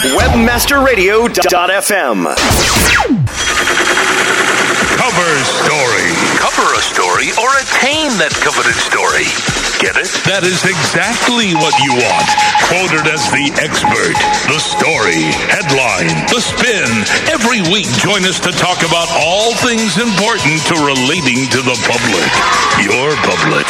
Webmasterradio.fm. Cover story. Cover a story or attain that coveted story. Get it? That is exactly what you want. Quoted as the expert, the story, headline, the spin. Every week, join us to talk about all things important to relating to the public. Your public.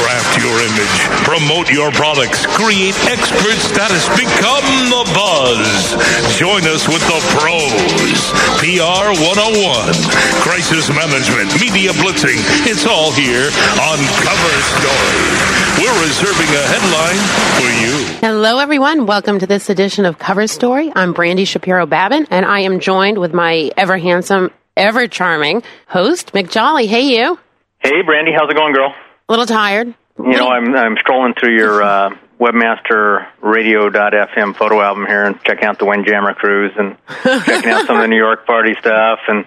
Craft your image. Promote your products. Create expert status. Become the buzz. Join us with the pros. PR 101. Crisis management. Media blitzing. It's all here on Cover Story. We're reserving a headline for you. Hello, everyone. Welcome to this edition of Cover Story. I'm Brandy Shapiro Babin, and I am joined with my ever handsome, ever charming host, Mick Jolly. Hey, you. Hey, Brandy, how's it going, girl? A little tired. You know, I'm I'm strolling through your uh, Webmaster Radio.fm photo album here and checking out the Windjammer cruise and checking out some of the New York party stuff and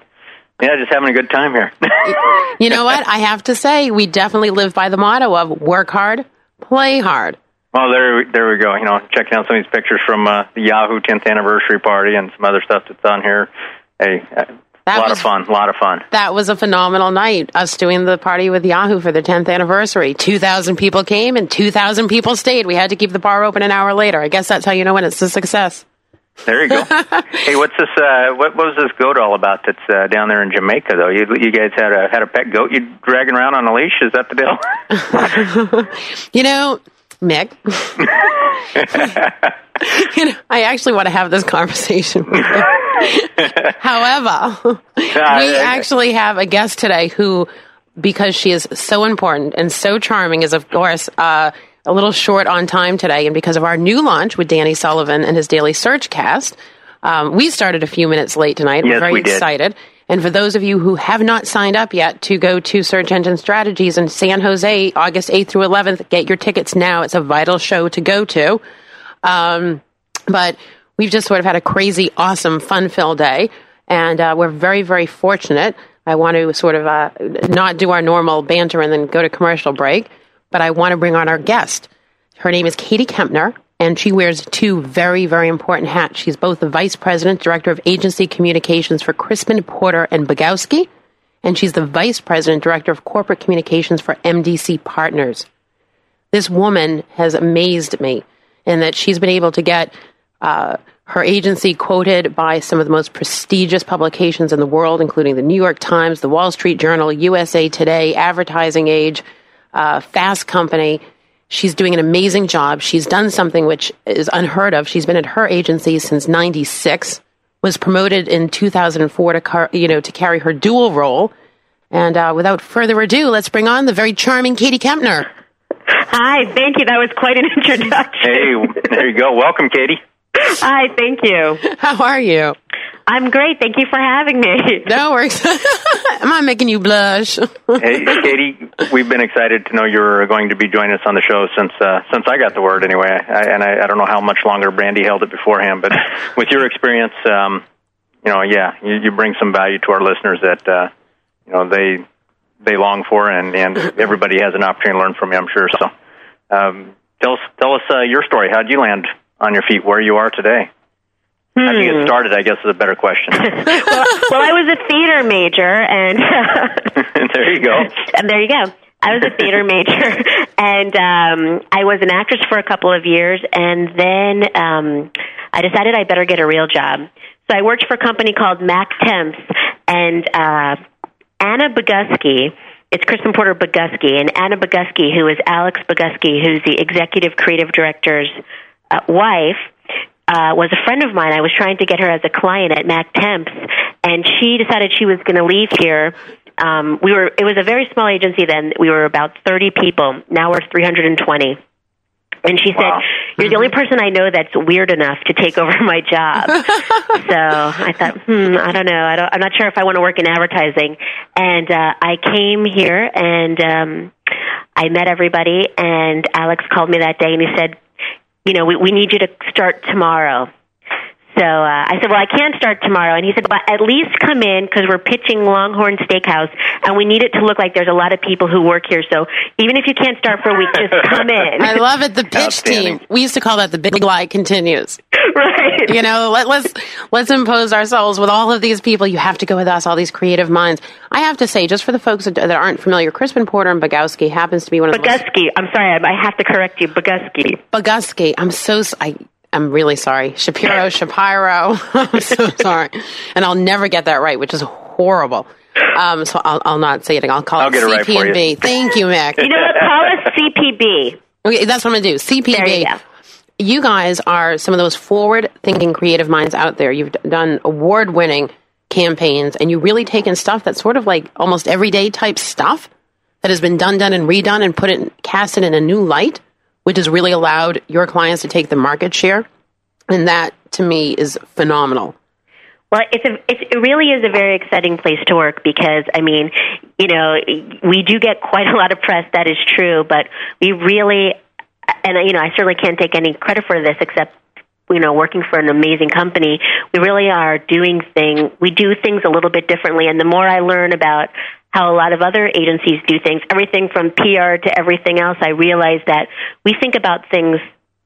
yeah, just having a good time here. you know what? I have to say, we definitely live by the motto of work hard, play hard. Well, there, there we go. You know, checking out some of these pictures from uh, the Yahoo 10th anniversary party and some other stuff that's on here. Hey, uh, That a lot was- of fun. A lot of fun. That was a phenomenal night. Us doing the party with Yahoo for their 10th anniversary. 2,000 people came and 2,000 people stayed. We had to keep the bar open an hour later. I guess that's how you know when it's a success. There you go. hey, what's this? Uh, what, what was this goat all about? That's uh, down there in Jamaica, though. You, you guys had a had a pet goat you dragging around on a leash. Is that the deal? You know, Mick. you know, I actually want to have this conversation. However, we actually have a guest today who, because she is so important and so charming, is of course uh, a little short on time today. And because of our new launch with Danny Sullivan and his daily search cast, um, we started a few minutes late tonight. We're Yes, very we did. excited. And for those of you who have not signed up yet to go to Search Engine Strategies in San Jose, August 8th through 11th, get your tickets now. It's a vital show to go to. Um, but we've just sort of had a crazy, awesome, fun filled day. And uh, we're very, very fortunate. I want to sort of uh, not do our normal banter and then go to commercial break, but I want to bring on our guest. Her name is Katie Kempner, and she wears two very, very important hats. She's both the Vice President, Director of Agency Communications for Crispin Porter and Bogusky, and she's the Vice President, Director of Corporate Communications for MDC Partners this woman has amazed me in that she's been able to get uh, her agency quoted by some of the most prestigious publications in the world, including the New York Times, the Wall Street Journal, USA Today, Advertising Age, uh, Fast Company. She's doing an amazing job. She's done something which is unheard of. She's been at her agency since '96. Was promoted in 2004 to car- you know to carry her dual role. And uh, without further ado, let's bring on the very charming Katie Kempner. Hi, thank you. That was quite an introduction. Hey, there you go. Welcome, Katie. Hi, thank you. How are you? I'm great. Thank you for having me. No worries. Am I making you blush? Hey, Katie, we've been excited to know you're going to be joining us on the show since uh, since I got the word anyway. I, and I, I don't know how much longer Brandy held it beforehand, but with your experience, um, you know, yeah, you, you bring some value to our listeners that uh, you know they they long for, and and everybody has an opportunity to learn from you. I'm sure. So, um, tell us tell us uh, your story. How would you land on your feet where you are today? How did you get started? I guess is a better question. well, well, I was a theater major, and there you go. and there you go. I was a theater major, and um, I was an actress for a couple of years, and then um, I decided I better get a real job. So I worked for a company called Mac Temps, and uh, Anna Bogusky. It's Crispin Porter Bogusky, and Anna Bogusky, who is Alex Bogusky, who's the executive creative director's uh, wife, uh, was a friend of mine. I was trying to get her as a client at Mac Temps, and she decided she was going to leave here. Um, we were. It was a very small agency then. We were about thirty people. Now we're three hundred and twenty. And she Wow. said, "You're the only person I know that's weird enough to take over my job." so I thought, hmm, I don't know. I don't, I'm not sure if I want to work in advertising. And uh, I came here and um, I met everybody. And Alex called me that day and he said, "You know, we, we need you to start tomorrow." So uh, I said, "Well, I can't start tomorrow." And he said, "But at least come in because we're pitching Longhorn Steakhouse, and we need it to look like there's a lot of people who work here. So even if you can't start for a week, just come in." I love it. The pitch team. We used to call that the big lie continues. right. you know, let, let's let's impose ourselves with all of these people. You have to go with us, all these creative minds. I have to say, just for the folks that, that aren't familiar, Crispin Porter and Bogusky happens to be one of the most- Bogusky. I'm sorry, I I have to correct you. Bogusky. Bogusky. I'm so I I'm really sorry. Shapiro, Shapiro. I'm so sorry, and I'll never get that right, which is horrible. Um, so I'll, I'll not say it. I'll call I'll it get it right for you. CP&B. Thank you, Mick. You know what? Call us CPB. Okay, that's what I'm gonna do. CPB. You guys are some of those forward-thinking creative minds out there. You've done award-winning campaigns, and you really taken stuff that's sort of like almost everyday type stuff that has been done, done, and redone, and put it, cast it in a new light, which has really allowed your clients to take the market share. And that, to me, is phenomenal. Well, it's a it's, it really is a very exciting place to work because I mean, you know, we do get quite a lot of press. That is true, but we really, and you know, I certainly can't take any credit for this except you know working for an amazing company. We really are doing thing. We do things a little bit differently, and the more I learn about how a lot of other agencies do things, everything from PR to everything else, I realize that we think about things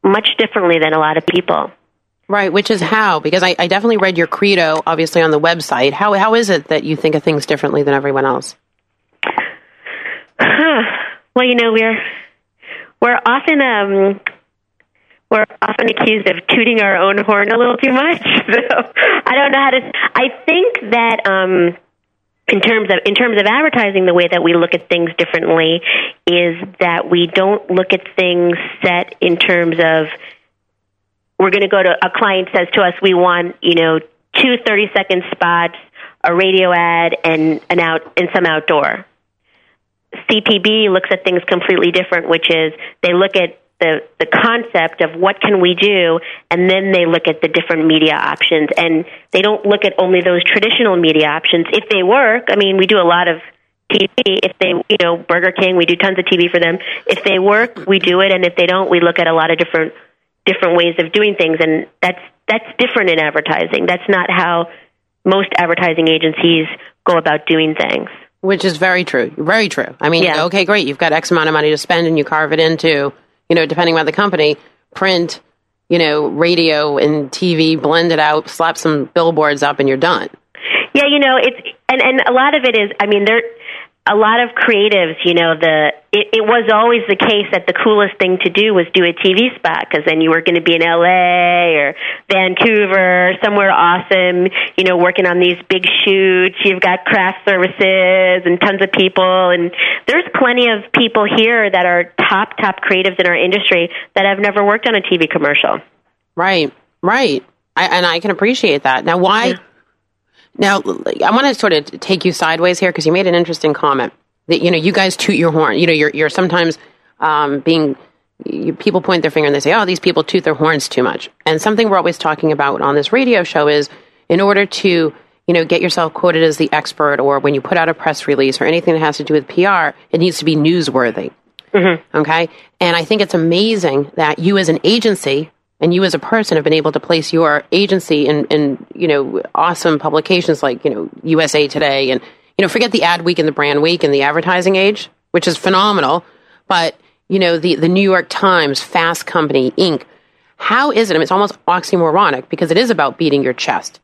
much differently than a lot of people. Right, which is how, because I, I definitely read your credo, obviously, on the website. How, how is it that you think of things differently than everyone else? Huh. Well, you know, we're we're often um we're often accused of tooting our own horn a little too much. So I don't know how to. I think that um, in terms of in terms of advertising, the way that we look at things differently is that we don't look at things set in terms of we're going to go to a client says to us we want you know two 30 second spots, a radio ad, and an out and some outdoor. CPB looks at things completely different, which is they look at the, the concept of what can we do, and then they look at the different media options. And they don't look at only those traditional media options. If they work, I mean, we do a lot of TV. If they, you know, Burger King, we do tons of TV for them. If they work, we do it, and if they don't, we look at a lot of different different ways of doing things. And that's that's different in advertising. That's not how most advertising agencies go about doing things. Which is very true. Very true. I mean, Yeah. okay, great. You've got X amount of money to spend and you carve it into, you know, depending on the company, print, you know, radio and TV, blend it out, slap some billboards up, and you're done. Yeah, you know, it's and and a lot of it is. I mean, there a lot of creatives. You know, the it, it was always the case that the coolest thing to do was do a TV spot because then you were going to be in L.A. or Vancouver, somewhere awesome. You know, working on these big shoots. You've got craft services and tons of people, and there's plenty of people here that are top top creatives in our industry that have never worked on a TV commercial. Right, right. I, and I can appreciate that. Now, why? Now, I want to sort of take you sideways here because you made an interesting comment that you know you guys toot your horn. You know, you're you're sometimes um, being you, people point their finger and they say, "Oh, these people toot their horns too much." And something we're always talking about on this radio show is in order to you know get yourself quoted as the expert, or when you put out a press release or anything that has to do with PR, it needs to be newsworthy. Okay. And I think it's amazing that you as an agency and you as a person have been able to place your agency in, in, you know, awesome publications like, you know, USA Today and, you know, forget the ad week and the brand week and the advertising age, which is phenomenal. But, you know, the, the New York Times, Fast Company, Inc. How is it? I mean, it's almost oxymoronic because it is about beating your chest.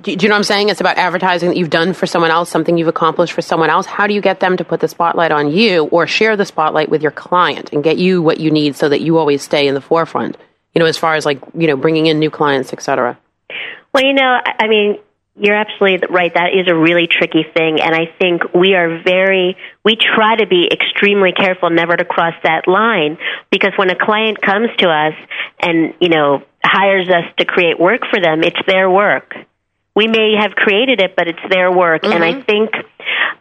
Do, you know what I'm saying? It's about advertising that you've done for someone else, something you've accomplished for someone else. How do you get them to put the spotlight on you or share the spotlight with your client and get you what you need so that you always stay in the forefront? You know, as far as like, you know, bringing in new clients, et cetera. Well, you know, I mean, you're absolutely right. That is a really tricky thing, and I think we are very we try to be extremely careful never to cross that line because when a client comes to us and you know hires us to create work for them, it's their work. We may have created it, but it's their work, and I think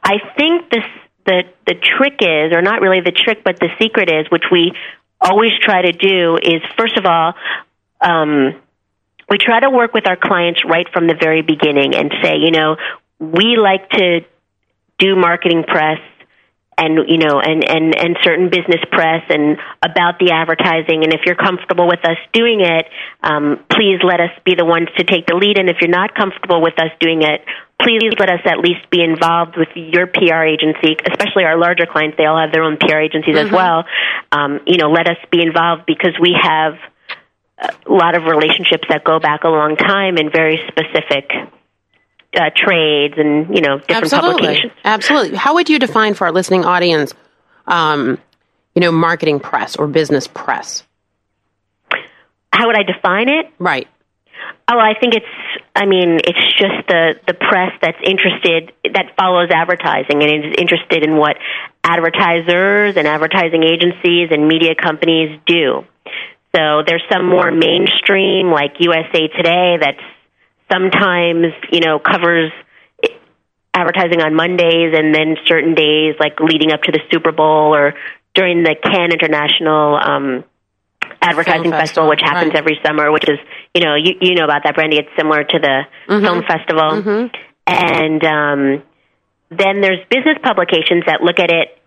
I think this the the trick is, or not really the trick, but the secret is, which we always try to do, is first of all. Um, we try to work with our clients right from the very beginning and say, you know, we like to do marketing press and you know and and and certain business press and about the advertising. And if you're comfortable with us doing it um, please let us be the ones to take the lead. And if you're not comfortable with us doing it please let us at least be involved with your PR agency especially our larger clients. They all have their own PR agencies as well. Um, you know let us be involved because we have a lot of relationships that go back a long time and very specific uh, trades and you know different Absolutely. publications. Absolutely. How would you define for our listening audience, um, you know, marketing press or business press? How would I define it? Right. Oh, I think it's. I mean, it's just the the press that's interested that follows advertising and is interested in what advertisers and advertising agencies and media companies do. So there's some more mainstream, like USA Today, that's sometimes you know covers advertising on Mondays and then certain days, like leading up to the Super Bowl or during the Cannes International. Um, advertising festival, festival, which happens right. every summer, which is you know you you know about that, Brandy. It's similar to the Mm-hmm. film festival, and um, then there's business publications that look at it.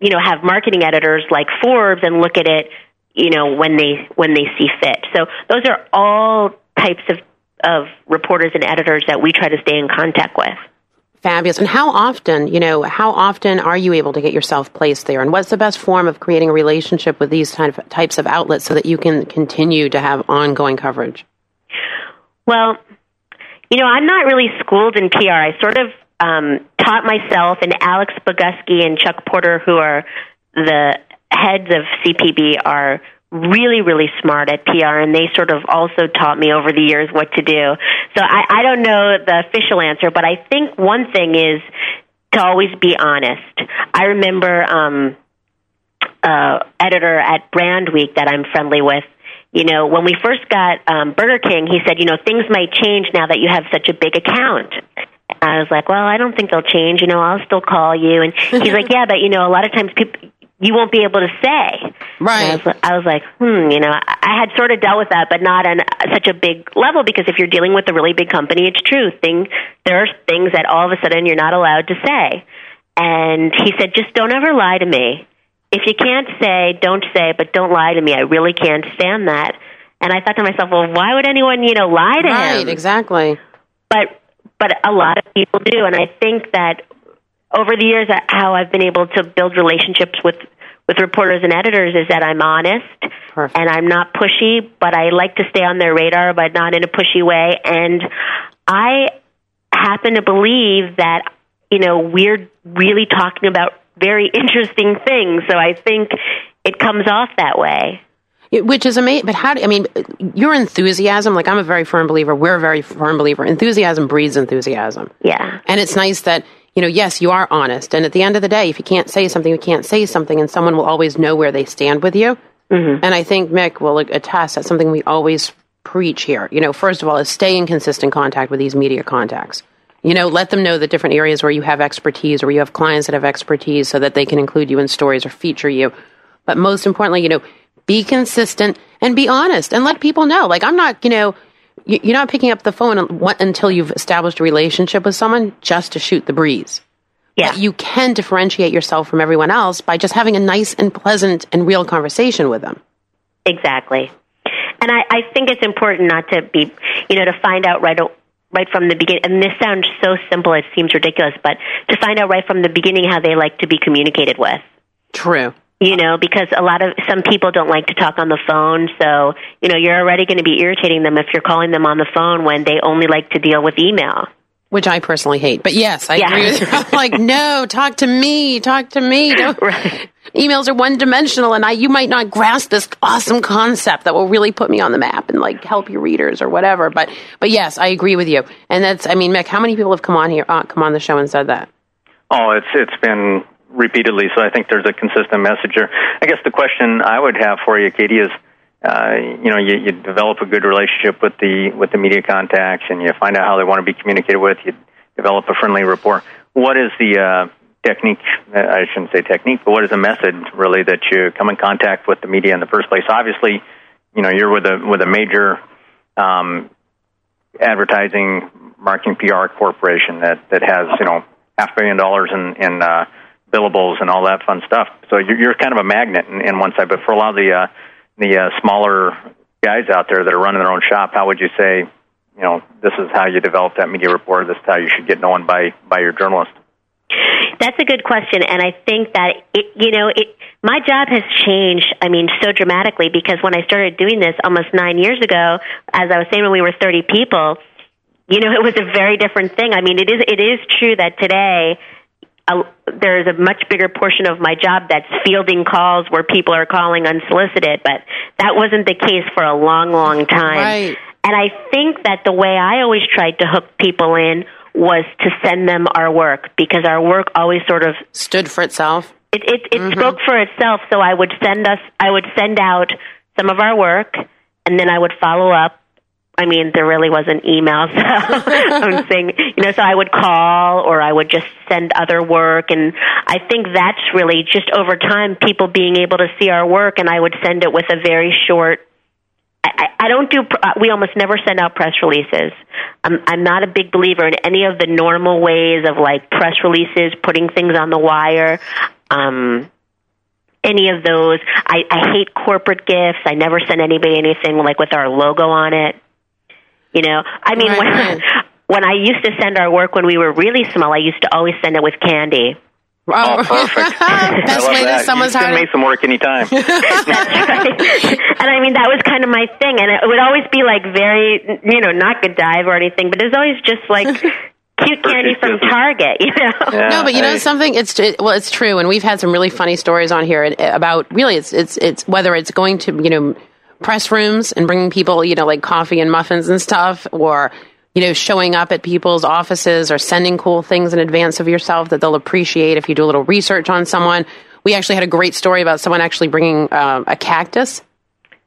You know, have marketing editors like Forbes and look at it. You know, when they when they see fit. So those are all types of of reporters and editors that we try to stay in contact with. Fabulous. And how often, you know, how often are you able to get yourself placed there? And what's the best form of creating a relationship with these kind of types of outlets so that you can continue to have ongoing coverage? Well, you know, I'm not really schooled in PR. I sort of um, taught myself, and Alex Bogusky and Chuck Porter, who are the heads of CPB, are really, really smart at PR, and they sort of also taught me over the years what to do. So I, I don't know the official answer, but I think one thing is to always be honest. I remember um, uh, editor at Brand Week that I'm friendly with. You know, when we first got um, Burger King, he said, you know, things might change now that you have such a big account. I was like, well, I don't think they'll change. You know, I'll still call you. And he's like, yeah, but you know, a lot of times people you won't be able to say. Right. I was, I was like, hmm, you know, I, I had sort of dealt with that, but not on such a big level because if you're dealing with a really big company, it's true. Thing there are things that all of a sudden you're not allowed to say. And he said, just don't ever lie to me. If you can't say, don't say, but don't lie to me. I really can't stand that. And I thought to myself, well, why would anyone, you know, lie to Right, him? Right, exactly. but but a lot of people do and i think that over the years how i've been able to build relationships with with reporters and editors is that i'm honest Perfect. and i'm not pushy but i like to stay on their radar but not in a pushy way and i happen to believe that you know we're really talking about very interesting things so i think it comes off that way It- Which is amazing. But how do I mean, your enthusiasm, like I'm a very firm believer, we're a very firm believer. Enthusiasm breeds enthusiasm. yeah And it's nice that, you know, yes, you are honest. And at the end of the day, if you can't say something, you can't say something, and someone will always know where they stand with you. Mm-hmm. And I think Mick will attest that's something we always preach here. You know, first of all, is stay in consistent contact with these media contacts. You know, let them know the different areas where you have expertise or where you have clients that have expertise so that they can include you in stories or feature you. But most importantly, you know, be consistent and be honest and let people know. Like, I'm not, you know, you're not picking up the phone until you've established a relationship with someone just to shoot the breeze. yeah But you can differentiate yourself from everyone else by just having a nice and pleasant and real conversation with them. Exactly. And I, I think it's important not to be, you know, to find out right, right from the beginning. And this sounds so simple, it seems ridiculous, but to find out right from the beginning how they like to be communicated with. True. You know, because a lot of some people don't like to talk on the phone, so you know you're already going to be irritating them if you're calling them on the phone when they only like to deal with email. Which I personally hate. But yes, I Yeah. agree with you. I'm like, no, talk to me, talk to me. Don't- Right. Emails are one dimensional and I you might not grasp this awesome concept that will really put me on the map and like help your readers or whatever. But but yes, I agree with you. And that's I mean, Mick, how many people have come on here uh, come on the show and said that? Oh, it's it's been repeatedly, so I think there's a consistent message there. I guess the question I would have for you, Katie, is uh, you know you, you develop a good relationship with the with the media contacts, and you find out how they want to be communicated with. You develop a friendly rapport. What is the uh, technique? I shouldn't say technique, but what is the method really that you come in contact with the media in the first place? Obviously, you know you're with a with a major um, advertising marketing PR corporation that that has you know half a billion dollars in in uh, billables and all that fun stuff. So you're, you're kind of a magnet in, in one side. But for a lot of the uh, the uh, smaller guys out there that are running their own shop, how would you say, you know, this is how you develop that media report? This is how you should get known by by your journalist. That's a good question, and I think that it, you know, it. My job has changed. I mean, so dramatically because when I started doing this almost nine years ago, as I was saying, when we were thirty people, you know, it was a very different thing. I mean, it is. It is true that today. Uh, there's a much bigger portion of my job that's fielding calls where people are calling unsolicited, but that wasn't the case for a long, long time. Right. And I think that the way I always tried to hook people in was to send them our work because our work always sort of Stood for itself. it it, it spoke for itself. So I would send us I would send out some of our work and then I would follow up. I mean, there really wasn't email, so I'm saying, you know, so I would call or I would just send other work, and I think that's really just over time people being able to see our work, and I would send it with a very short I, I don't do. uh, We almost never send out press releases. I'm, I'm not a big believer in any of the normal ways of like press releases, putting things on the wire. Um, any of those. I, I hate corporate gifts. I never send anybody anything like with our logo on it. You know, I mean, Right, when when I used to send our work when we were really small, I used to always send it with candy. Oh, oh perfect. I Best love way to that. someone's you send heart. me some work anytime. That's right. and I mean, that was kind of my thing. And it would always be like very, you know, not Godiva or anything, but it was always just like cute candy from Target, you know? Yeah, No, but you know something. It's it, well, it's true, and we've had some really funny stories on here uh, about really it's it's it's whether it's going to you know press rooms and bringing people you know like coffee and muffins and stuff, or you know showing up at people's offices or sending cool things in advance of yourself that they'll appreciate if you do a little research on someone. We actually had a great story about someone actually bringing um, a cactus,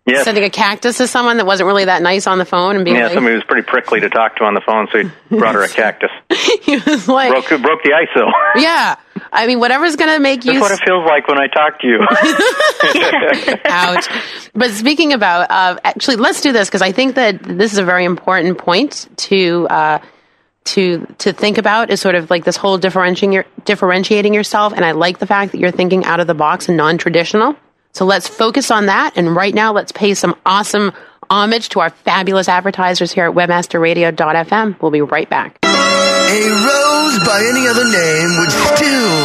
Yes. sending a cactus to someone that wasn't really that nice on the phone, and being Yeah, like, somebody was pretty prickly to talk to on the phone, so he brought her a cactus. he was like, Broke, broke the ice, though. yeah. I mean, whatever's going to make you That's what it feels like when I talk to you. out. But speaking about, uh, actually, let's do this because I think that this is a very important point to uh, to to think about. Is sort of like this whole differentiating your, differentiating yourself, and I like the fact that you're thinking out of the box and non traditional. So let's focus on that. And right now, let's pay some awesome homage to our fabulous advertisers here at WebmasterRadio.fm. We'll be right back. A rose by any other name would still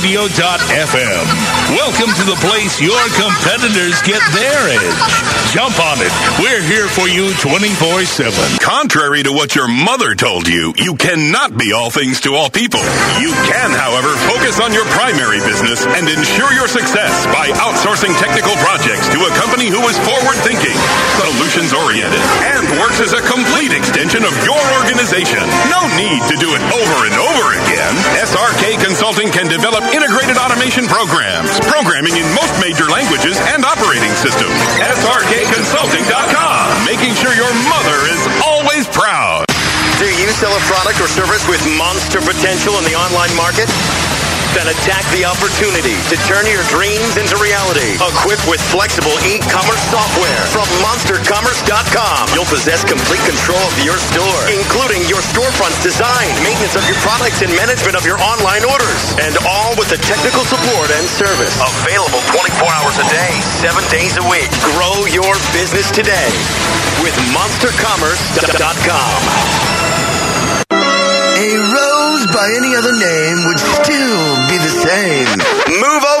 Webmasterradio.fm. Welcome to the place your competitors get their edge. Jump on it. We're here for you 24 7. Contrary to what your mother told you, you cannot be all things to all people. You can, however, focus on your primary business and ensure your success by outsourcing technical projects to a company who is forward thinking, solutions oriented, and works as a complete extension of your organization. No need to do it over and over again. SRK Consulting can develop integrated automation programs, programming in most major languages and operating systems. SRKConsulting.com, making sure your mother is always proud. Do you sell a product or service with monster potential in the online market? Then attack the opportunity to turn your dreams into reality. Equipped with flexible e-commerce software from monstercommerce.com, you'll possess complete control of your store, including your storefront's design, maintenance of your products, and management of your online orders. And all with the technical support and service. Available 24 hours a day, 7 days a week. Grow your business today with monstercommerce.com. A rose by any other name would still be the same. Move over,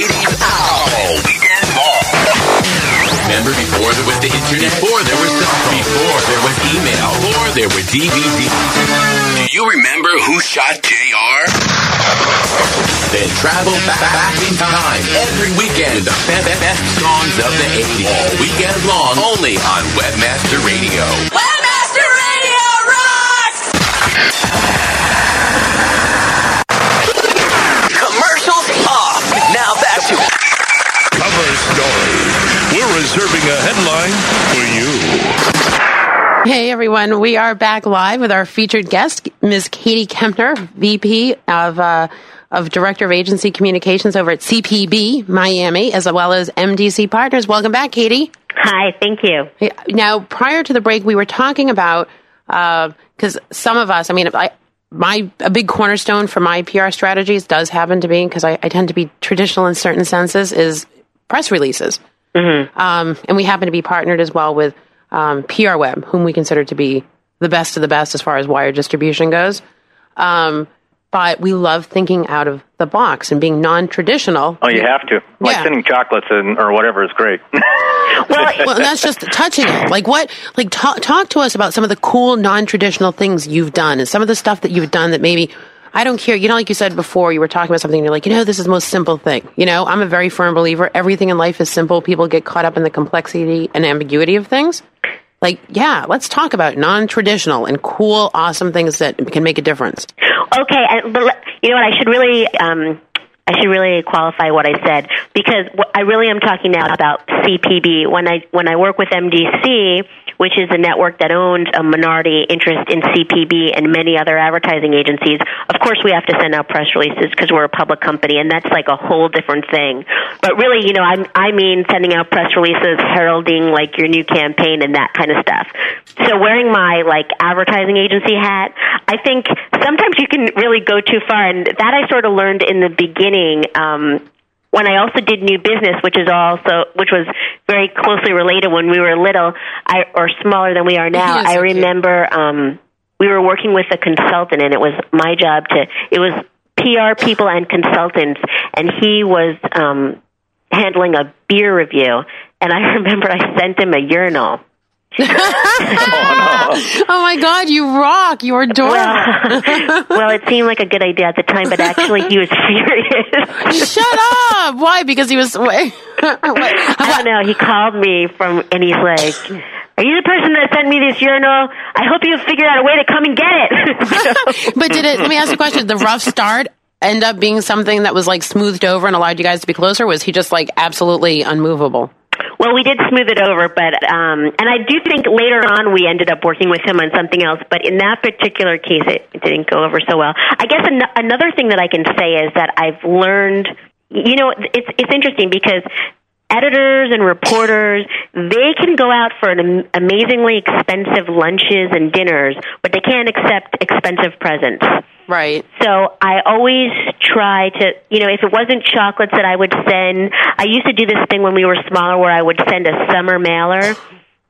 80s all weekend long. Remember before there was the internet? Before there was phone? Before there was email? Before there were DVDs? Do you remember who shot JR? Then travel back, back in time every weekend the best, best songs of the 80s. All weekend long, only on Webmaster Radio. Webmaster Radio rocks! We're reserving a headline for you. Hey everyone, we are back live with our featured guest, Ms. Katie Kempner, VP of uh, of Director of Agency Communications over at CPB Miami, as well as MDC Partners. Welcome back, Katie. Hi, thank you. Now, prior to the break, we were talking about because some of us, I mean, I, my a big cornerstone for my PR strategies does happen to be because I, I tend to be traditional in certain senses is press releases, um, and we happen to be partnered as well with um, PR Web, whom we consider to be the best of the best as far as wire distribution goes. Um, but we love thinking out of the box and being non-traditional. Oh, you have to. Like Yeah. sending chocolates and, or whatever is great. Well, well, that's just touching it. Like what? Like talk, talk to us about some of the cool non-traditional things you've done and some of the stuff that you've done that maybe I don't care. You know, like you said before, you were talking about something. And you're like, you know, this is the most simple thing. You know, I'm a very firm believer. Everything in life is simple. People get caught up in the complexity and ambiguity of things. Like, yeah, let's talk about non-traditional and cool, awesome things that can make a difference. Okay, but you know what? I should really, um, I should really qualify what I said because I really am talking now about CPB. When I when I work with MDC, which is a network that owns a minority interest in CPB and many other advertising agencies, of course we have to send out press releases because we're a public company, and that's like a whole different thing. But really, you know, I I mean sending out press releases heralding like your new campaign and that kind of stuff. So wearing my like advertising agency hat, I think sometimes you can really go too far, and that I sort of learned in the beginning. Um, when I also did new business, which is also which was very closely related when we were little, I, or smaller than we are now. Yes, I okay. remember um, we were working with a consultant, and it was my job to. It was PR people and consultants, and he was um, handling a beer review. And I remember I sent him a urinal. Oh, oh my God, you rock! You're adorable. Well, well, it seemed like a good idea at the time, but actually he was furious. Shut up! Why? Because he was. Wait, I don't know. He called me from, and he's like, "Are you the person that sent me this urinal? I hope you figured out a way to come and get it." but did it? Let me ask you a question. The rough start end up being something that was like smoothed over and allowed you guys to be closer? Was he just like absolutely unmovable? Well, we did smooth it over, but um, and I do think later on we ended up working with him on something else. But in that particular case, it, it didn't go over so well. I guess an- another thing that I can say is that I've learned. You know, it's it's interesting because editors and reporters they can go out for an am- amazingly expensive lunches and dinners, but they can't accept expensive presents. Right. So I always try to, you know, if it wasn't chocolates that I would send, I used to do this thing when we were smaller where I would send a summer mailer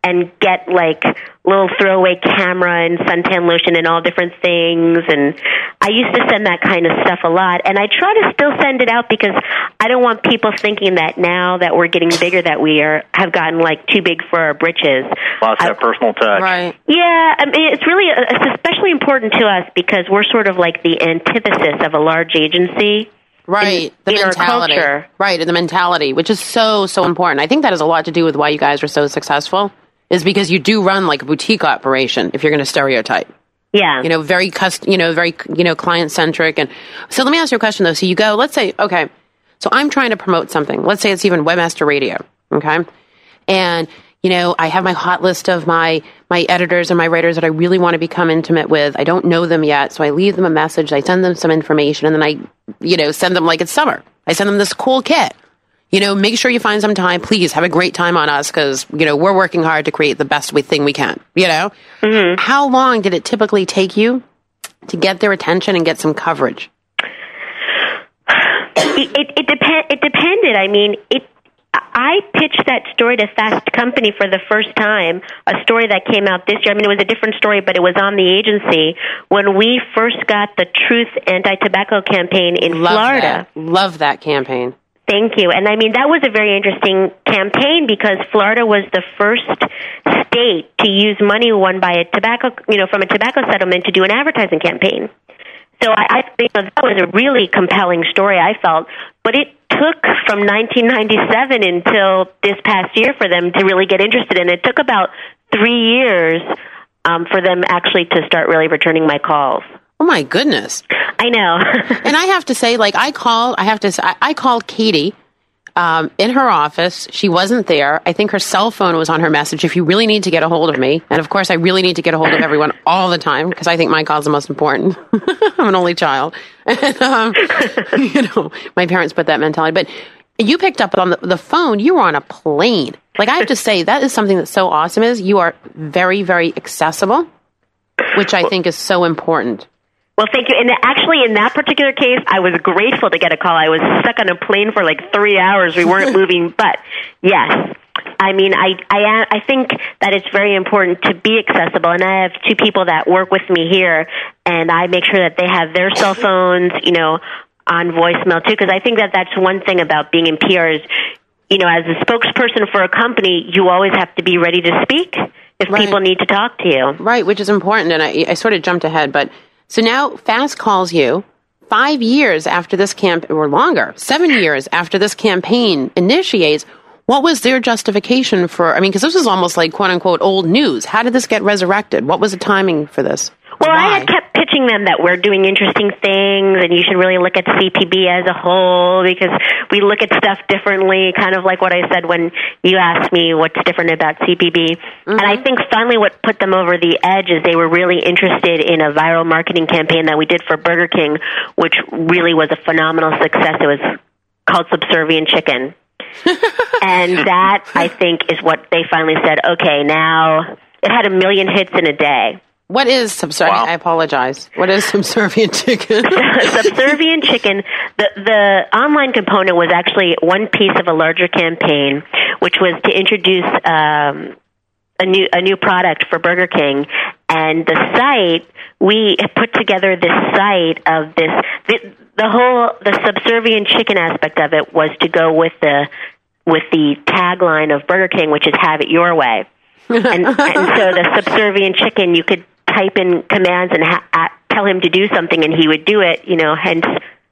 and get like little throwaway camera and suntan lotion and all different things and I used to send that kind of stuff a lot and I try to still send it out because I don't want people thinking that now that we're getting bigger that we are have gotten like too big for our britches. Lost that personal touch. Right. Yeah, I mean, it's really uh, it's especially important to us because we're sort of like the antithesis of a large agency. Right. In- the in our mentality. culture. Right. And the mentality, which is so, so important. I think that has a lot to do with why you guys are so successful, is because you do run like a boutique operation, if you're going to stereotype. Yeah. You know, very cust, you know, very, you know, client centric. And so let me ask you a question though. So you go, let's say, okay, so I'm trying to promote something. Let's say it's even Webmaster Radio. Okay. And, you know, I have my hot list of my, my editors and my writers that I really want to become intimate with. I don't know them yet. So I leave them a message. I send them some information and then I, you know, send them like it's summer. I send them this cool kit. You know, make sure you find some time. Please have a great time on us because, you know, we're working hard to create the best we thing we can. You know? Mm-hmm. How long did it typically take you to get their attention and get some coverage? it it, it, depend, it depended. I mean, it. I pitched that story to Fast Company for the first time, a story that came out this year. I mean, it was a different story, but it was on the agency when we first got the Truth Anti-Tobacco campaign in Love Florida. that. Love that campaign. Thank you. And I mean, that was a very interesting campaign because Florida was the first state to use money won by a tobacco, you know, from a tobacco settlement to do an advertising campaign. So I, I think that was a really compelling story. I felt, but it took from 1997 until this past year for them to really get interested in it. It took about three years um, for them actually to start really returning my calls. Oh my goodness! I know. and I have to say, like I called, I have to, say, I, I called Katie um, in her office. She wasn't there. I think her cell phone was on her message. If you really need to get a hold of me, and of course, I really need to get a hold of everyone all the time because I think my call's the most important. I'm an only child, and um, you know, my parents put that mentality. But you picked up on the, the phone. You were on a plane. Like I have to say, that is something that's so awesome. Is you are very, very accessible, which I think is so important. Well, thank you. And actually, in that particular case, I was grateful to get a call. I was stuck on a plane for like three hours. We weren't moving, but yes. I mean, I, I, I think that it's very important to be accessible. And I have two people that work with me here, and I make sure that they have their cell phones, you know, on voicemail too, because I think that that's one thing about being in PR is, you know, as a spokesperson for a company, you always have to be ready to speak if Right. people need to talk to you. Right, which is important. And I, I sort of jumped ahead, but so now Fast calls you five years after this camp, or longer, seven years after this campaign initiates. What was their justification for? I mean, because this was almost like quote unquote old news. How did this get resurrected? What was the timing for this? Well, I had kept pitching them that we're doing interesting things and you should really look at CPB as a whole because we look at stuff differently, kind of like what I said when you asked me what's different about CPB. And I mm-hmm. think finally what put them over the edge is they were really interested in a viral marketing campaign that we did for Burger King, which really was a phenomenal success. It was called Subservient Chicken. and that, I think, is what they finally said, okay, now it had a million hits in a day. What is subservient? I apologize. What is subservient chicken? subservient chicken the the online component was actually one piece of a larger campaign which was to introduce um a new a new product for Burger King and the site we put together this site of this the, the whole the subservient chicken aspect of it was to go with the with the tagline of Burger King which is have it your way and, and so the subservient chicken you could type in commands and ha- uh, tell him to do something and he would do it you know hence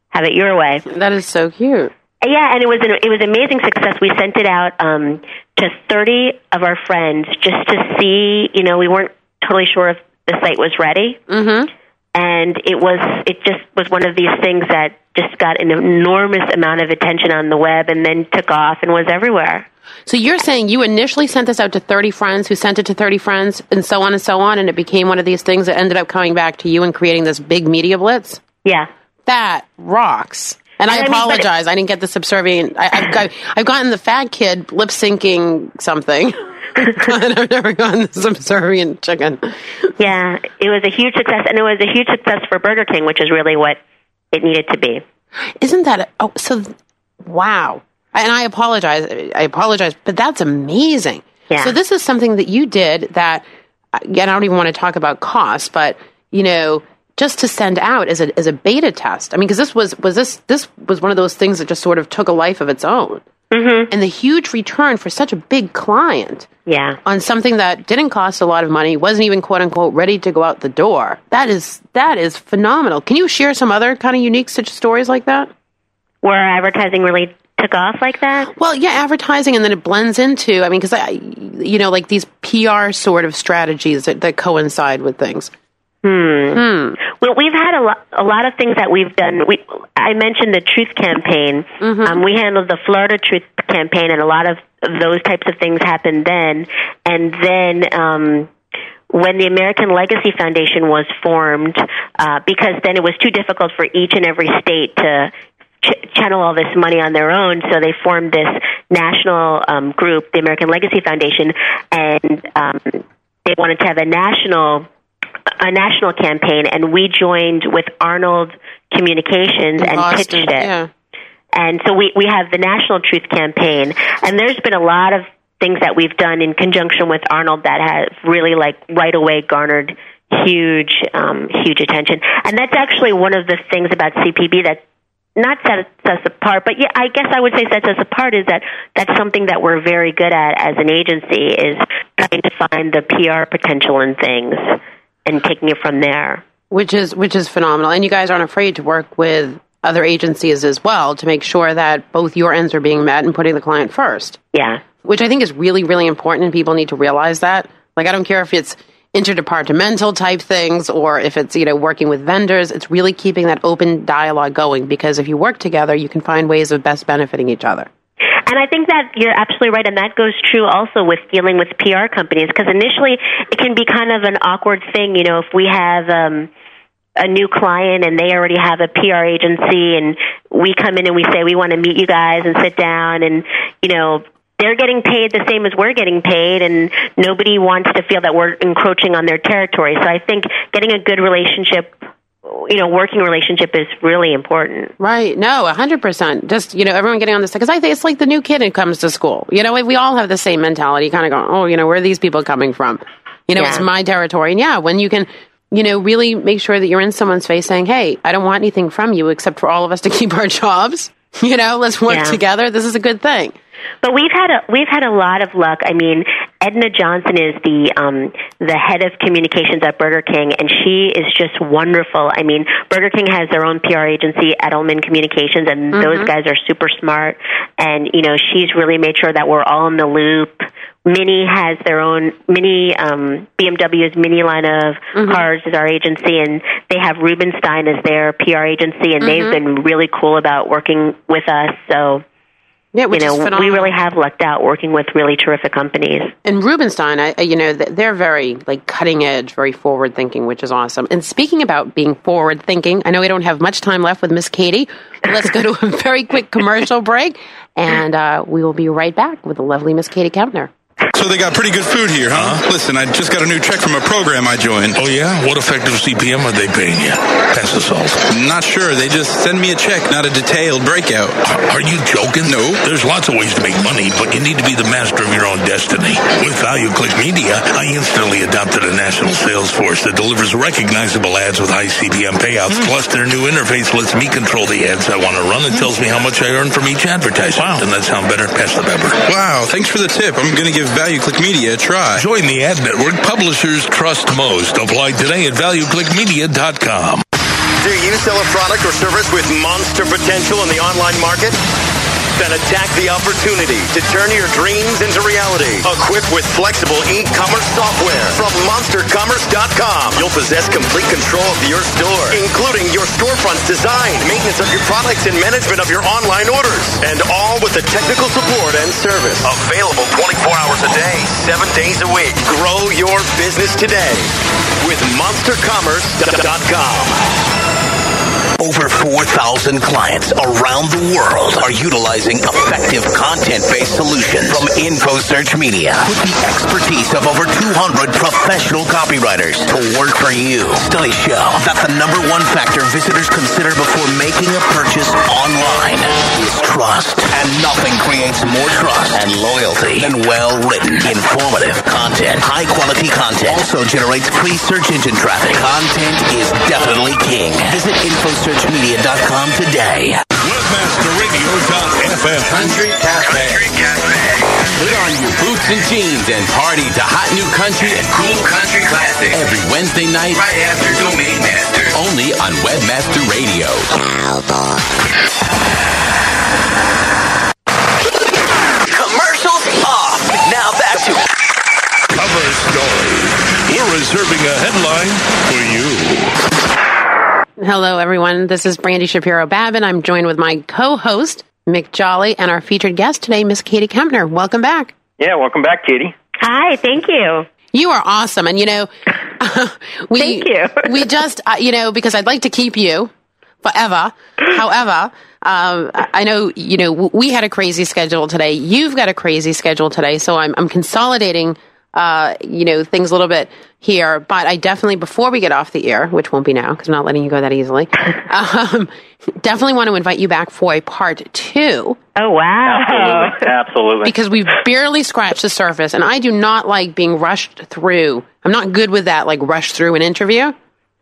have it your way that is so cute. yeah and it was an it was amazing success we sent it out um to 30 of our friends just to see you know we weren't totally sure if the site was ready Mm-hmm. and it was it just was one of these things that just got an enormous amount of attention on the web and then took off and was everywhere So you're saying you initially sent this out to 30 friends who sent it to 30 friends and so on and so on, and it became one of these things that ended up coming back to you and creating this big media blitz? yeah That rocks. And I, And I mean, it- apologize. I didn't get the subservient. I, I've, got, I've gotten the fat kid lip syncing something. but I've never gotten the subservient chicken. Yeah, it was a huge success, and it was a huge success for Burger King, which is really what it needed to be. Isn't that a, oh so? Wow. And I apologize. I apologize, but that's amazing. Yeah. So this is something that you did that. Again, I don't even want to talk about cost, but you know, just to send out as a as a beta test. I mean, because this was was this this was one of those things that just sort of took a life of its own. Mm-hmm. And the huge return for such a big client Yeah. on something that didn't cost a lot of money, wasn't even quote unquote ready to go out the door. That is that is phenomenal. Can you share some other kind of unique such stories like that? Where advertising really took off like that? Well, yeah, advertising, and then it blends into. I mean, because I, you know, like these PR sort of strategies that, that coincide with things. Hmm. Well, we've had a lot, a lot of things that we've done. We, I mentioned the Truth campaign. Um, we handled the Florida Truth campaign, and a lot of those types of things happened then. And then, um, when the American Legacy Foundation was formed, uh, because then it was too difficult for each and every state to ch- channel all this money on their own, so they formed this national um, group, the American Legacy Foundation, and um, they wanted to have a national a national campaign, and we joined with Arnold Communications and Boston, pitched it. Yeah. And so we we have the National Truth campaign, and there's been a lot of things that we've done in conjunction with Arnold that have really like right away garnered huge um, huge attention. And that's actually one of the things about CPB that not sets us apart, but yeah, I guess I would say sets us apart is that that's something that we're very good at as an agency is trying to find the PR potential in things and taking it from there. which is which is phenomenal. And you guys aren't afraid to work with other agencies as well to make sure that both your ends are being met and putting the client first. Yeah. Which I think is really really important and people need to realize that. Like I don't care if it's interdepartmental type things or if it's you know working with vendors it's really keeping that open dialogue going because if you work together you can find ways of best benefiting each other And I think that you're absolutely right, and that goes true also with dealing with PR companies because initially it can be kind of an awkward thing. You know, if we have um, a new client and they already have a PR agency, and we come in and we say we want to meet you guys and sit down, and you know they're getting paid the same as we're getting paid, and nobody wants to feel that we're encroaching on their territory. So I think getting a good relationship. You know, working relationship is really important. Right. No, a hundred percent. Just, you know, everyone getting on this because I think it's like the new kid who comes to school. You know, we all have the same mentality, kind of going, oh, you know, where are these people coming from? You know, Yeah. it's my territory. And yeah, when you can, you know, really make sure that you're in someone's face saying, hey, I don't want anything from you except for all of us to keep our jobs. You know, let's work Yeah. together. This is a good thing. But we've had a we've had a lot of luck. I mean, Edna Johnson is the um, the head of communications at Burger King, and she is just wonderful. I mean, Burger King has their own PR agency, Edelman Communications, and those guys are super smart. And you know, she's really made sure that we're all in the loop. Mini has their own Mini um, BMW's Mini line of cars is our agency, and they have Rubenstein as their PR agency, and they've been really cool about working with us. So Yeah, which you is know, we really have lucked out working with really terrific companies. And Rubenstein, I, you know, they're very like cutting edge, very forward thinking, which is awesome. And speaking about being forward thinking, I know we don't have much time left with Miss Katie. But let's go to a very quick commercial break, and uh, we will be right back with the lovely Miss Katie Kempner. So they got pretty good food here, huh? Listen, I just got a new check from a program I joined. Oh, yeah? What effective CPM are they paying you? Pass the salt. Not sure. They just send me a check, not a detailed breakout. Are you joking? No. There's lots of ways to make money, but you need to be the master of your own destiny. With ValueClick Media, I instantly adopted a national sales force that delivers recognizable ads with high CPM payouts. Hmm. Plus, their new interface lets me control the ads I want to run and hmm. tells me how much I earn from each advertisement. Wow. Doesn't that sound better? Pass the pepper. Wow, thanks for the tip. I'm going to give ValueClick Media a try. Join the ad network publishers trust most. Apply today at valueclickmedia.com. Do you sell a product or service with monster potential in the online market? Then attack the opportunity to turn your dreams into reality. Equipped with flexible e-commerce software from monstercommerce.com, you'll possess complete control of your store, including your storefront's design, maintenance of your products, and management of your online orders. And all with the technical support and service. Available 24 hours a day, 7 days a week. Grow your business today with monstercommerce.com. Over 4,000 clients around the world are utilizing effective content-based solutions from InfoSearch Media with the expertise of over 200 professional copywriters to work for you. Studies show that the number one factor visitors consider before making a purchase online is trust. And nothing creates more trust and loyalty than well-written, informative content. High-quality content also generates free search engine traffic. Content is definitely king. Visit InfoSearchMedia.com today. Webmasterradio.fm. Country Cafe. Put on your boots and jeans and party to hot new country and cool country classics every Wednesday night right after Domain Master. Only on Webmaster Radio. Commercials off. Now back to Cover story. We're reserving a headline for you. Hello, everyone. This is Brandy Shapiro Babin. I'm joined with my co-host Mick Jolly and our featured guest today, Miss Katie Kempner. Welcome back. Yeah, welcome back, Katie. Hi, thank you. You are awesome, and you know, we Thank you. we just uh, you know because I'd like to keep you forever. However, um, I know you know w- we had a crazy schedule today. You've got a crazy schedule today, so I'm I'm consolidating. Uh, you know things a little bit here, but I definitely before we get off the air, which won't be now because I'm not letting you go that easily. um, definitely want to invite you back for a part two Oh wow. Absolutely. Absolutely. because we've barely scratched the surface and I do not like being rushed through. I'm not good with that like rush through an interview.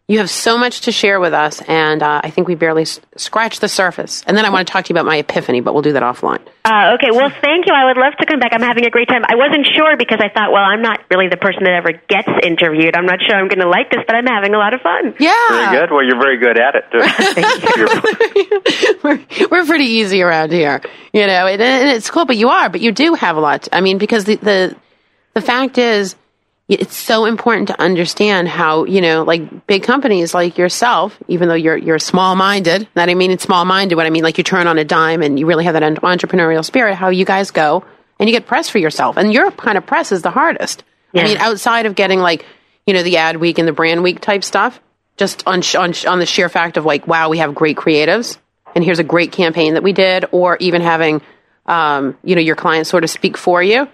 You have so much to share with us, and uh, I think we barely s- scratched the surface. And then I want to talk to you about my epiphany, but we'll do that offline. Uh, okay, well, thank you. I would love to come back. I'm having a great time. I wasn't sure because I thought, well, I'm not really the person that ever gets interviewed. I'm not sure I'm going to like this, but I'm having a lot of fun. Yeah. Very good. Well, you're very good at it, too. we're, we're pretty easy around here, you know, and, and it's cool, but you are, but you do have a lot. I mean, because the, the, the fact is, it's so important to understand how, you know, like big companies like yourself, even though you're, you're small minded, that I mean, it's small minded, what I mean, like you turn on a dime and you really have that entrepreneurial spirit, how you guys go and you get press for yourself. And your kind of press is the hardest. Yeah. I mean, outside of getting like, you know, the Adweek and the Brandweek type stuff, just on, sh- on, sh- on the sheer fact of like, wow, we have great creatives and here's a great campaign that we did, or even having, um, you know, your clients sort of speak for you.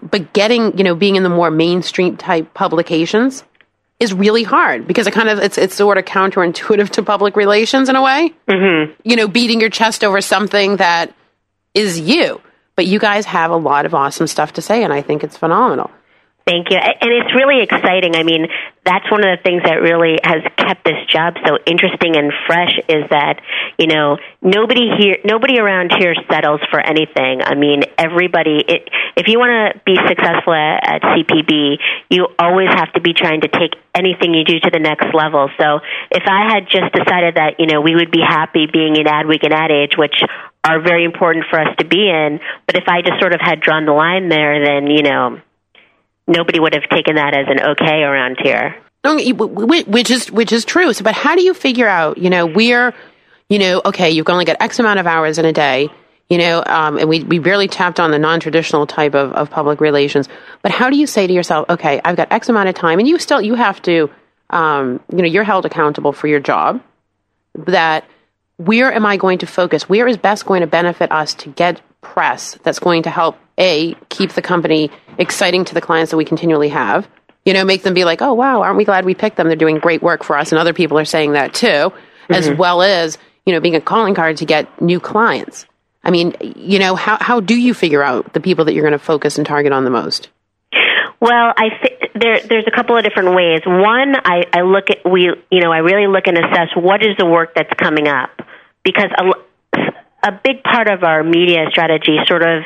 But getting, you know, being in the more mainstream type publications is really hard because it kind of it's it's sort of counterintuitive to public relations in a way. Mm-hmm. You know, beating your chest over something that is you. But you guys have a lot of awesome stuff to say, and I think it's phenomenal. Thank you. And it's really exciting. I mean, that's one of the things that really has kept this job so interesting and fresh is that, you know, nobody here, nobody around here settles for anything. I mean, everybody, it, if you want to be successful at, at CPB, you always have to be trying to take anything you do to the next level. So if I had just decided that, you know, we would be happy being in Adweek and Ad Age, which are very important for us to be in, but if I just sort of had drawn the line there, then, you know, nobody would have taken that as an okay around here. Which is which is true. So, but how do you figure out? You know, we're, you know, okay, you've only got X amount of hours in a day. You know, um, and we we barely tapped on the non traditional type of, of public relations. But how do you say to yourself, okay, I've got X amount of time, and you still you have to, um, you know, you're held accountable for your job. That where am I going to focus? Where is best going to benefit us to get press that's going to help a keep the company exciting to the clients that we continually have. You know make them be like oh wow aren't we glad we picked them? They're doing great work for us. And other people are saying that too mm-hmm. as well as you know being a calling card to get new clients. I mean you know how, how do you figure out the people that you're going to focus and target on the most? Well, I th- there there's a couple of different ways. One, I, I look at we you know I really look and assess what is the work that's coming up. Because a, a big part of our media strategy sort of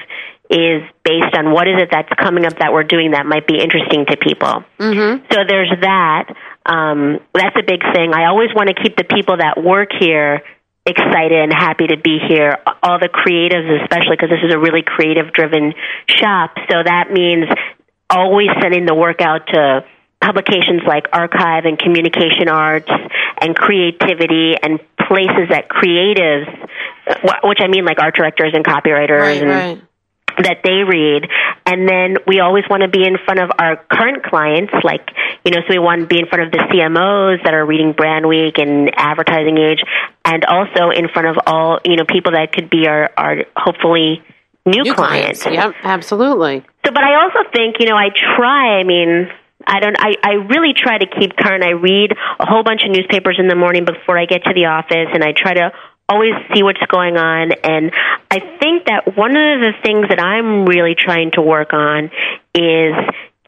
is based on what is it that's coming up that we're doing that might be interesting to people. Mm-hmm. So there's that. Um, that's a big thing. I always want to keep the people that work here excited and happy to be here. All the creatives, especially because this is a really creative driven shop. So that means always sending the work out to publications like archive and communication arts and creativity and places that creatives which i mean like art directors and copywriters right, and right. That they read and then we always want to be in front of our current clients like you know so we want to be in front of the cmos that are reading Brandweek and advertising age and also in front of all you know people that could be our, our hopefully new, new clients. clients yep absolutely so but i also think you know i try i mean I don't. I, I really try to keep current. I read a whole bunch of newspapers in the morning before I get to the office, and I try to always see what's going on. And I think that one of the things that I'm really trying to work on is,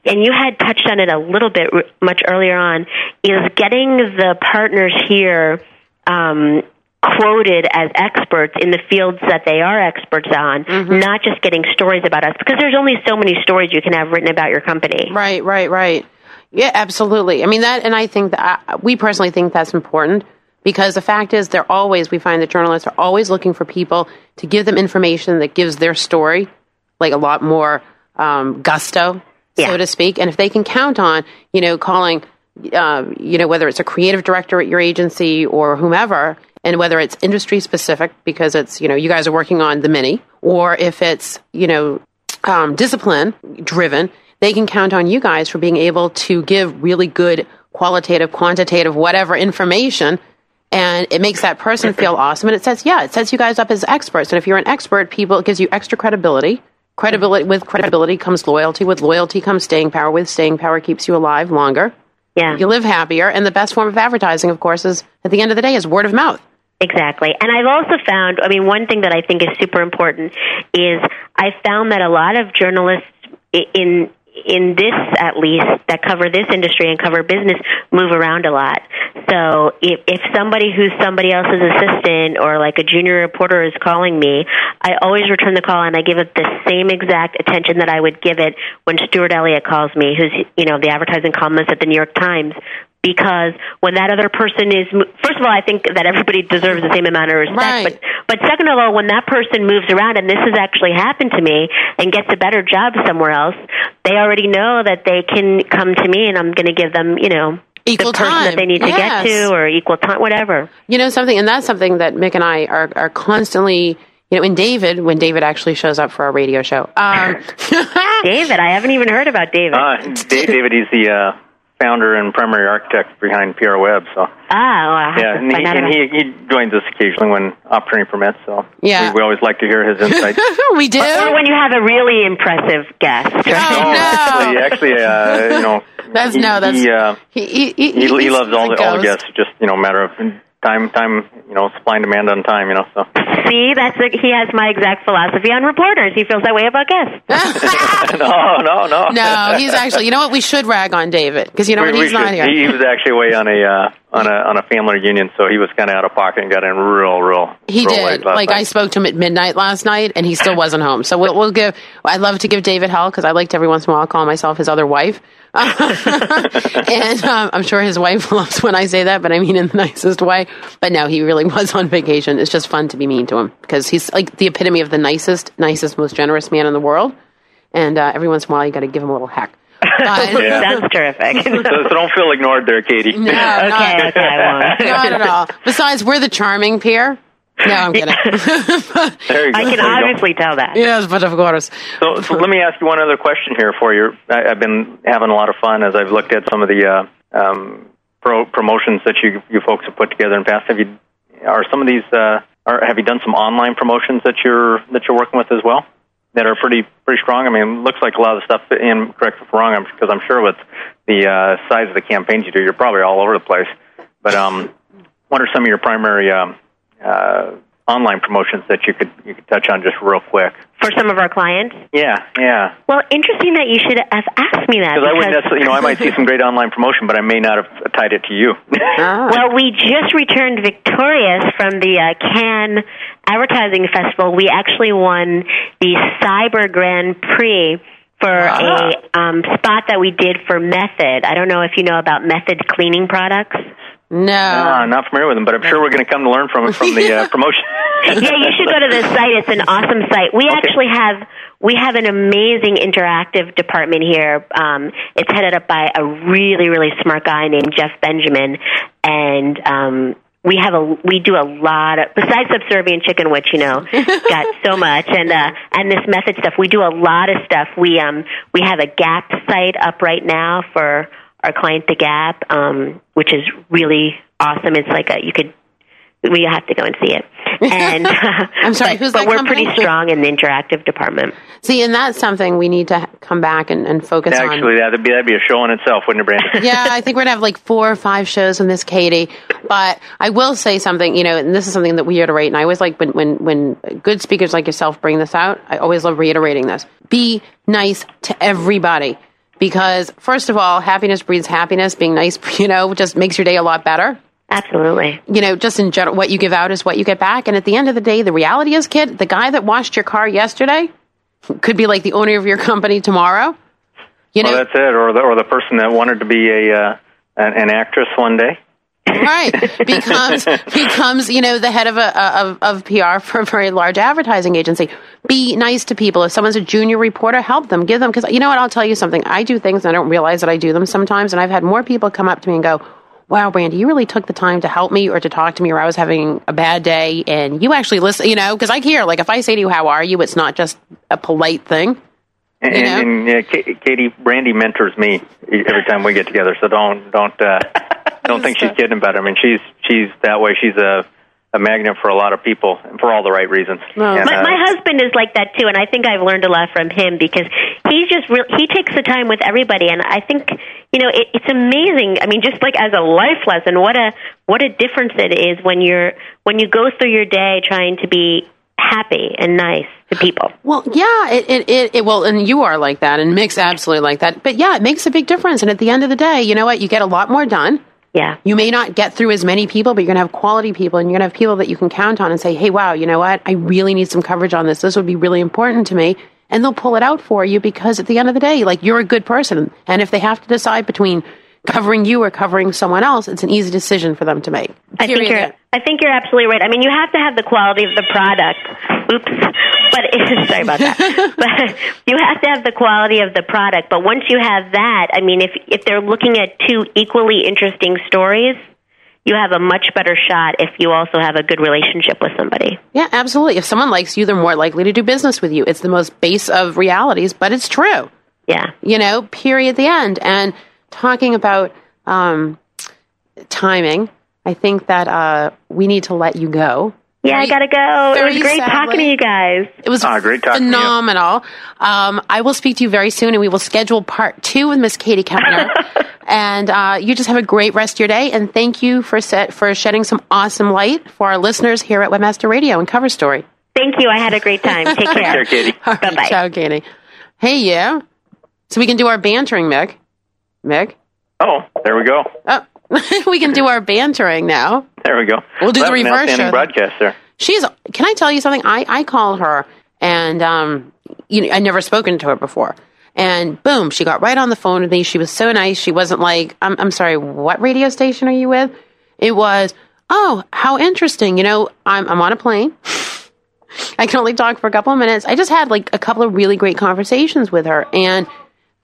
and you had touched on it a little bit much earlier on, is getting the partners here. Um, quoted as experts in the fields that they are experts on, Mm-hmm. not just getting stories about us because there's only so many stories you can have written about your company. Right, right, right. Yeah, absolutely. I mean that, and I think that uh, we personally think that's important because the fact is, they're always we find that journalists are always looking for people to give them information that gives their story like a lot more um, gusto, Yeah. so to speak. And if they can count on, you know, calling, uh, you know, whether it's a creative director at your agency or whomever, and whether it's industry specific because it's you know you guys are working on the mini, or if it's you know um, discipline driven, they can count on you guys for being able to give really good qualitative, quantitative, whatever information. And it makes that person feel awesome. And it says, yeah, it sets you guys up as experts. And if you're an expert, people, it gives you extra credibility. Credibility, with credibility comes loyalty. With loyalty comes staying power. With staying power keeps you alive longer. Yeah. You live happier. And the best form of advertising, of course, is at the end of the day is word of mouth. Exactly. And I've also found, I mean, one thing that I think is super important is I found that a lot of journalists in in this at least that cover this industry and cover business move around a lot. So if if somebody who's somebody else's assistant or like a junior reporter is calling me, I always return the call and I give it the same exact attention that I would give it when Stuart Elliott calls me, who's you know the advertising columnist at the New York Times because when that other person is first of all I think that everybody deserves the same amount of respect Right. but but second of all when that person moves around and this has actually happened to me and gets a better job somewhere else they already know that they can come to me and I'm going to give them you know Equal the person time. that they need to Yes. get to or equal time whatever You know something, and that's something that Mick and I are, are constantly, you know, when David, when David actually shows up for our radio show. Um, David I haven't even heard about David Uh, Da- David, he's the uh, founder and primary architect behind PR Web. So ah well, I yeah, and, he, and he, he joins us occasionally when opportunity permits. So Yeah. we, we always like to hear his insights. we do. or when you have a really impressive guest Oh, Oh, no. actually, actually, uh, you know, That's he, no, that's he, uh, he, he, he, he he's loves all the all the guests. Just you know, a matter of time, time, you know, supply and demand on time. You know, so see that's the, he has my exact philosophy on reporters he feels that way about guests no, no, no, no, he's actually. You know what? We should rag on David because you know We- what? we He's not should- here. He, he was actually away on a uh, on a on a family reunion, so he was kind of out of pocket and got in real, real. He real did. Like night. I spoke to him at midnight last night, and he still wasn't home. So we'll, we'll give. I'd love to give David hell because I like to every once in a while call myself his other wife, and um, I'm sure his wife loves when I say that, but I mean in the nicest way. But no, he really was on vacation. It's just fun to be mean to him because he's like the epitome of the nicest, nicest, most generous man in the world. And uh, every once in a while, you got to give him a little heck. But- Yeah. That's terrific. so, so don't feel ignored there, Katie. No, okay, not, okay, I won't. not at all. Besides, we're the charming peer. No, I'm kidding. There you go. I can There you go. obviously tell that. yes, but of course. So, so let me ask you one other question here for you. I, I've been having a lot of fun as I've looked at some of the uh, um, pro- promotions that you you folks have put together in the past. Have you are some of these uh, are have you done some online promotions that you're that you're working with as well that are pretty pretty strong? I mean, it looks like a lot of the stuff. In correct me if I'm wrong, because I'm sure with the uh, size of the campaigns you do, you're probably all over the place. But um, what are some of your primary um, uh, online promotions that you could you could touch on just real quick? For some of our clients. Yeah, yeah. Well, interesting that you should have asked me that. Because I wouldn't necessarily, you know, I might see some great online promotion, but I may not have tied it to you. Well, we just returned victorious from the uh, Cannes Advertising Festival. We actually won the Cyber Grand Prix for a um, spot that we did for Method. I don't know if you know about Method cleaning products. No. Ah, not familiar with them, but I'm sure we're going to come to learn from it from the uh, promotion. yeah, you should go to the site. It's an awesome site. We actually have we have an amazing interactive department here. Um, it's headed up by a really really smart guy named Jeff Benjamin, and um, we have a we do a lot of besides subservient chicken, which you know got so much, and uh, and this method stuff. We do a lot of stuff. We um we have a Gap site up right now for our client, the Gap, um, which is really awesome. It's like a you could we have to go and see it. And I'm sorry, but, who's but that we're company? pretty strong in the interactive department. See, and that's something we need to come back and, and focus on. Actually, that'd be that'd be a show in itself, wouldn't it, Brandon? yeah, I think we're gonna have like four or five shows on this, Katie. But I will say something, you know, and this is something that we reiterate, and I always like when when when good speakers like yourself bring this out. I always love reiterating this: be nice to everybody, because first of all, happiness breeds happiness. Being nice, you know, just makes your day a lot better. Absolutely. You know, just in general, what you give out is what you get back. And at the end of the day, the reality is, kid, the guy that washed your car yesterday could be like the owner of your company tomorrow. You know, well, that's it. Or the or the person that wanted to be a uh, an, an actress one day. Right becomes becomes you know the head of a of, of PR for a very large advertising agency. Be nice to people. If someone's a junior reporter, help them, give them because you know what? I'll tell you something. I do things and I don't realize that I do them sometimes, and I've had more people come up to me and go. Wow, Brandy, you really took the time to help me or to talk to me, or I was having a bad day, and you actually listen. You know, because I hear like if I say to you, "How are you?" It's not just a polite thing. And, You know? and, yeah, Ka- Katie Brandy mentors me every time we get together. So don't don't uh, don't think she's kidding about it. I mean, she's she's that way. She's a a magnet for a lot of people and for all the right reasons. And, My, uh, my husband is like that too, and I think I've learned a lot from him because he's just re- he takes the time with everybody, and I think you know it, it's amazing. I mean, just like as a life lesson, what a what a difference it is when you're when you go through your day trying to be happy and nice to people. Well, yeah, it, it, it, it, well, and you are like that, and Mick's absolutely like that. But yeah, it makes a big difference. And at the end of the day, you know what? You get a lot more done. Yeah. You may not get through as many people, but you're going to have quality people, and you're going to have people that you can count on and say, hey, wow, you know what? I really need some coverage on this. This would be really important to me. And they'll pull it out for you because at the end of the day, like, you're a good person. And if they have to decide between covering you or covering someone else, it's an easy decision for them to make. I think you're. I think you're absolutely right. I mean, you have to have the quality of the product. Oops, but it, sorry about that. but you have to have the quality of the product. But once you have that, I mean, if if they're looking at two equally interesting stories, you have a much better shot if you also have a good relationship with somebody. Yeah, absolutely. If someone likes you, they're more likely to do business with you. It's the most base of realities, but it's true. Yeah. You know, period, the end. And talking about um, timing, I think that uh, we need to let you go. Yeah, I gotta go. It very was great sadly. talking to you guys. It was Ah, great talking to you. phenomenal. Um, I will speak to you very soon, and we will schedule part two with Miss Katie Kempner. and uh, you just have a great rest of your day. And thank you for set, for shedding some awesome light for our listeners here at Webmaster Radio and Cover Story. Thank you. I had a great time. Take care. Care, Katie. All right, Bye bye. Ciao, Katie. Hey, yeah. So we can do our bantering, Meg. Meg. Oh, there we go. Oh, we can do our bantering now. There we go. We'll do That the reverse outstanding show. broadcast there. She's. Can I tell you something? I I call her, and um, you know, I'd never spoken to her before, and boom, she got right on the phone with me. She was so nice. She wasn't like, I'm I'm sorry, what radio station are you with? It was, oh, how interesting. You know, I'm I'm on a plane. I can only talk for a couple of minutes. I just had like a couple of really great conversations with her, and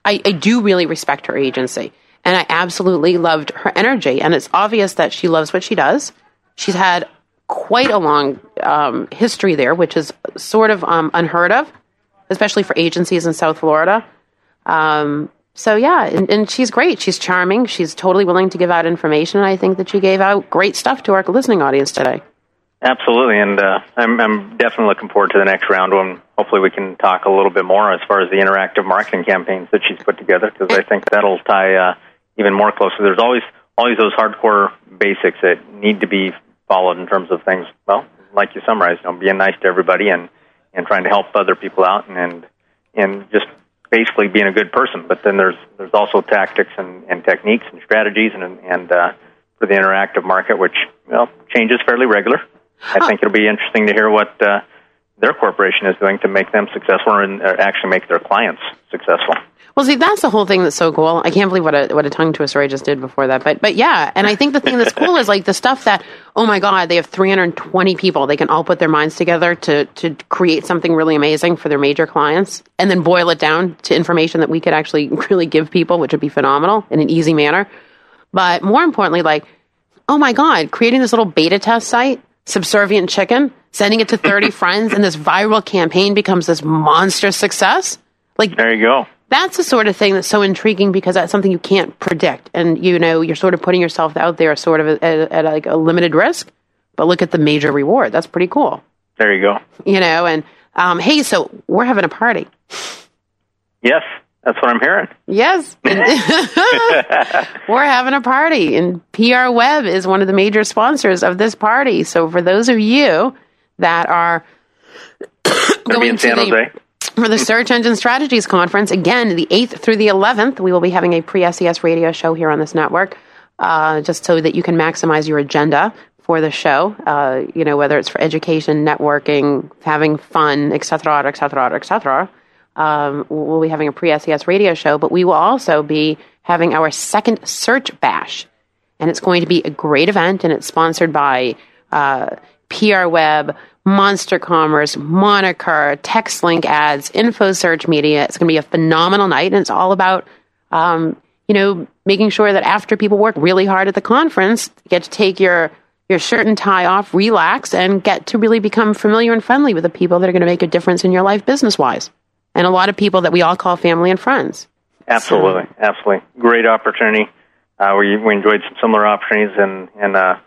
I, I do really respect her agency. And I absolutely loved her energy. And it's obvious that she loves what she does. She's had quite a long um, history there, which is sort of um, unheard of, especially for agencies in South Florida. Um, so, yeah, and, and she's great. She's charming. She's totally willing to give out information. And I think that she gave out great stuff to our listening audience today. Absolutely, and uh, I'm, I'm definitely looking forward to the next round when hopefully we can talk a little bit more as far as the interactive marketing campaigns that she's put together because I think that'll tie uh, even more closely. There's always always those hardcore basics that need to be followed in terms of things. Well, like you summarized, you know, being nice to everybody and and trying to help other people out and and, and just basically being a good person. But then there's there's also tactics and, and techniques and strategies and and uh, for the interactive market, which well changes fairly regular. I think it'll be interesting to hear what uh, their corporation is doing to make them successful and uh, actually make their clients successful. Well, see, that's the whole thing that's so cool. I can't believe what a what a tongue twister I just did before that. But but yeah, and I think the thing that's cool is like the stuff that oh my god, they have 320 people. They can all put their minds together to to create something really amazing for their major clients, and then boil it down to information that we could actually really give people, which would be phenomenal in an easy manner. But more importantly, like oh my god, creating this little beta test site, subservient chicken, sending it to 30 friends, and this viral campaign becomes this monster success. Like There you go. that's the sort of thing that's so intriguing because that's something you can't predict and you know you're sort of putting yourself out there sort of at, at, like a limited risk but look at the major reward that's pretty cool There you go. you know and um, hey so we're having a party Yes, that's what I'm hearing. yes we're having a party and pr web is one of the major sponsors of this party so for those of you that are in to the- for the Search Engine Strategies Conference. Again, the 8th through the 11th, we will be having a pre SES radio show here on this network, uh, just so that you can maximize your agenda for the show. Uh, you know, whether it's for education, networking, having fun, et cetera, et cetera, et etc. Um, we'll be having a pre SES radio show, but we will also be having our second Search Bash. And it's going to be a great event, and it's sponsored by uh, PR Web, Monster Commerce, Moniker, TextLink Ads, InfoSearch Media. It's going to be a phenomenal night, and it's all about, um, you know, making sure that after people work really hard at the conference, you get to take your your shirt and tie off, relax, and get to really become familiar and friendly with the people that are going to make a difference in your life business wise, and a lot of people that we all call family and friends. Absolutely, absolutely. Great opportunity. Uh, we, we enjoyed some similar opportunities in, in uh,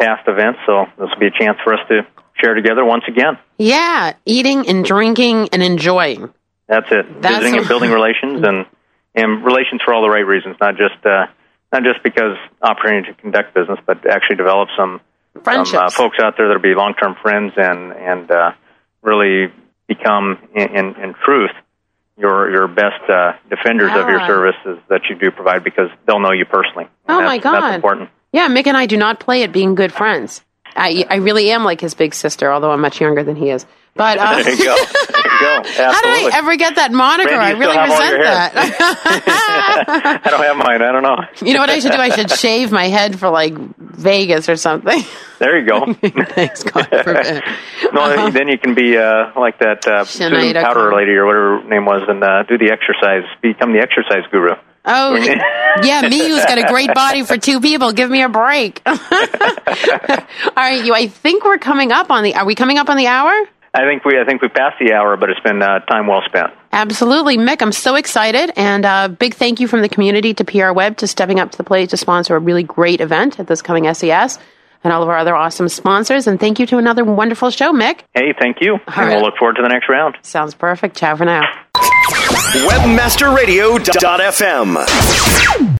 past events, so this will be a chance for us to share together once again. Yeah, eating and drinking and enjoying. That's it. That's Visiting and building relations and, and relations for all the right reasons, not just uh, not just because opportunity to conduct business, but actually develop some some uh, folks out there that'll be long term friends and and uh, really become, in, in, in truth, your your best uh, defenders of your services that you do provide because they'll know you personally. Oh, that's, my God. that's important. Yeah, Mick and I do not play at being good friends. I, I really am like his big sister, although I'm much younger than he is. But uh, There you go. There you go. Absolutely. how did I ever get that moniker? Randy, I really still have all resent that. I don't have mine. I don't know. you know what I should do? I should shave my head for like Vegas or something. There you go. Thanks, God forbid. no, then you can be uh, like that uh, Susan Powter lady or whatever her name was, and uh, do the exercise. Become the exercise guru. Oh, yeah, me who's got a great body for two people. Give me a break. All right, you. I think we're coming up on the. Are we coming up on the hour? I think we I think we passed the hour, but it's been uh, time well spent. Absolutely, Mick. I'm so excited, and uh, big thank you from the community to PR Web to stepping up to the plate to sponsor a really great event at this coming SES, and all of our other awesome sponsors. And thank you to another wonderful show, Mick. Hey, thank you, and right. we'll look forward to the next round. Sounds perfect. Ciao for now. Webmasterradio.fm.